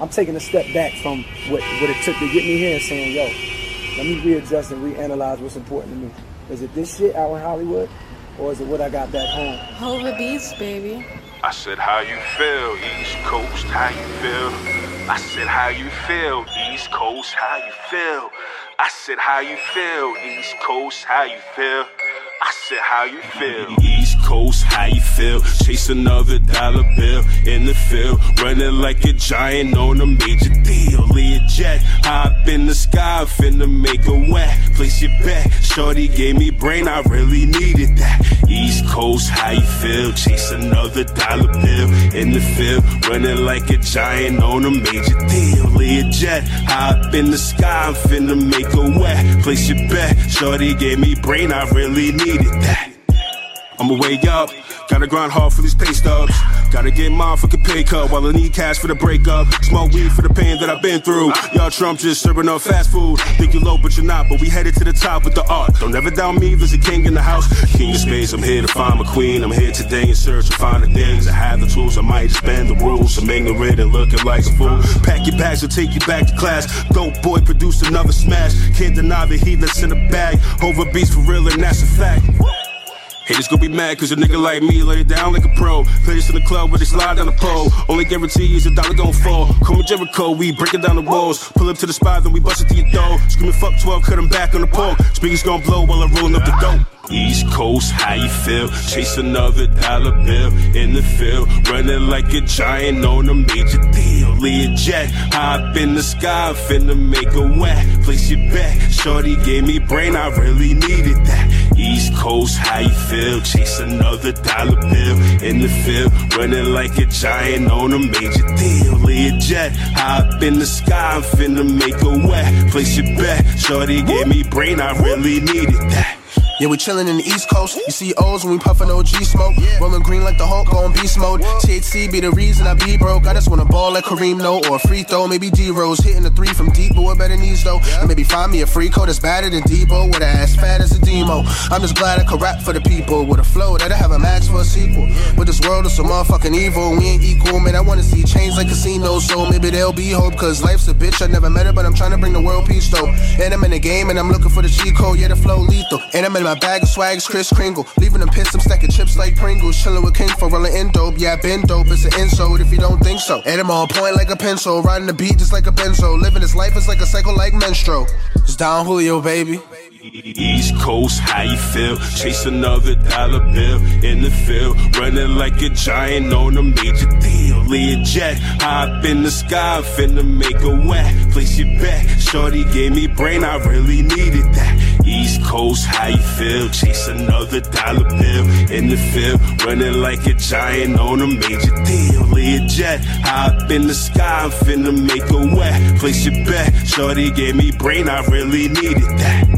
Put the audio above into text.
I'm taking a step back from what, what it took to get me here and saying, yo, let me readjust and reanalyze what's important to me. Is it this shit out in Hollywood, or is it what I got back home? Hova Beats, baby. I said, how you feel, East Coast, how you feel? I said, how you feel, East Coast, how you feel? I said, how you feel, East Coast, how you feel? I said, how you feel? East Coast, how you feel? Chase another dollar bill in the field, running like a giant on a major deal. Learjet, hop in the sky, finna make a wet. Place your bet, shorty gave me brain, I really needed that. East Coast, how you feel? Chase another dollar bill in the field, running like a giant on a major deal. Learjet, hop in the sky, finna make a wet. Place your bet, shorty gave me brain, I really needed that. I'ma wake up, gotta grind hard for these pay stubs. Gotta get for the pay cut while I need cash for the breakup. Smoke weed for the pain that I've been through. Y'all Trump just serving up fast food. Think you're low, but you're not. But we headed to the top with the art. Don't ever doubt me, there's a king in the house. King of space, I'm here to find my queen. I'm here today in search of finer things. I have the tools, I might bend the rules. I'm ignorant and looking like a fool. Pack your bags, will take you back to class. Dope Boi produced another smash. Can't deny the heat that's in the bag. Hova Beats for real, and that's a fact. Haters gonna be mad cause a nigga like me lay it down like a pro. Play this in the club where they slide down the pole. Only guarantee is a dollar gon' fall. Call me Jericho, we breaking down the walls. Pull up to the spot, then we bust it to your door. Screaming fuck 12, cut him back on the pole. Speakers gon' blow while I'm rolling up the dope. East Coast, how you feel? Chase another dollar bill in the field, running like a giant on a major deal. Learjet, hop in the sky, finna make a wet. Place your bet, shorty gave me brain, I really needed that. East Coast, how you feel? Chase another dollar bill in the field, running like a giant on a major deal. Learjet, hop in the sky, I'm finna make a wet. Place your bet, shorty gave me brain, I really needed that. Yeah, we chillin' in the East Coast. You see O's when we puffin' OG smoke. Rollin' green like the Hulk on beast mode. THC be the reason I be broke. I just wanna ball like Kareem, no, or a free throw. Maybe D Rose hitting a three from deep, but with better knees though. And maybe find me a free code that's badder than Debo with an ass fat as a demo. I'm just glad I could rap for the people with a flow that I have a match for a sequel. But this world is so motherfucking evil. We ain't equal, man. I wanna see chains like casinos, so maybe there'll be hope. Cause life's a bitch. I never met her, but I'm trying to bring the world peace though. And I'm in the game and I'm looking for the cheat code. Yeah, the flow lethal. And I'm in my bag of swags, Kris Kringle. Leaving them pissed, I'm stacking chips like Pringles. Chilling with King for rolling in dope. Yeah, I been dope. It's an insult if you don't think so. And I'm on point like a pencil. Riding the beat just like a benzo. Living this life is like a cycle like menstrual. It's Don Julio, baby. East Coast, how you feel? Chase another dollar bill in the field, running like a giant on a major deal. Learjet, hop in the sky, finna make a wet. Place your bet, shorty gave me brain, I really needed that. East Coast, how you feel? Chase another dollar bill in the field, running like a giant on a major deal. Learjet, hop in the sky, finna make a wet. Place your bet, shorty gave me brain, I really needed that.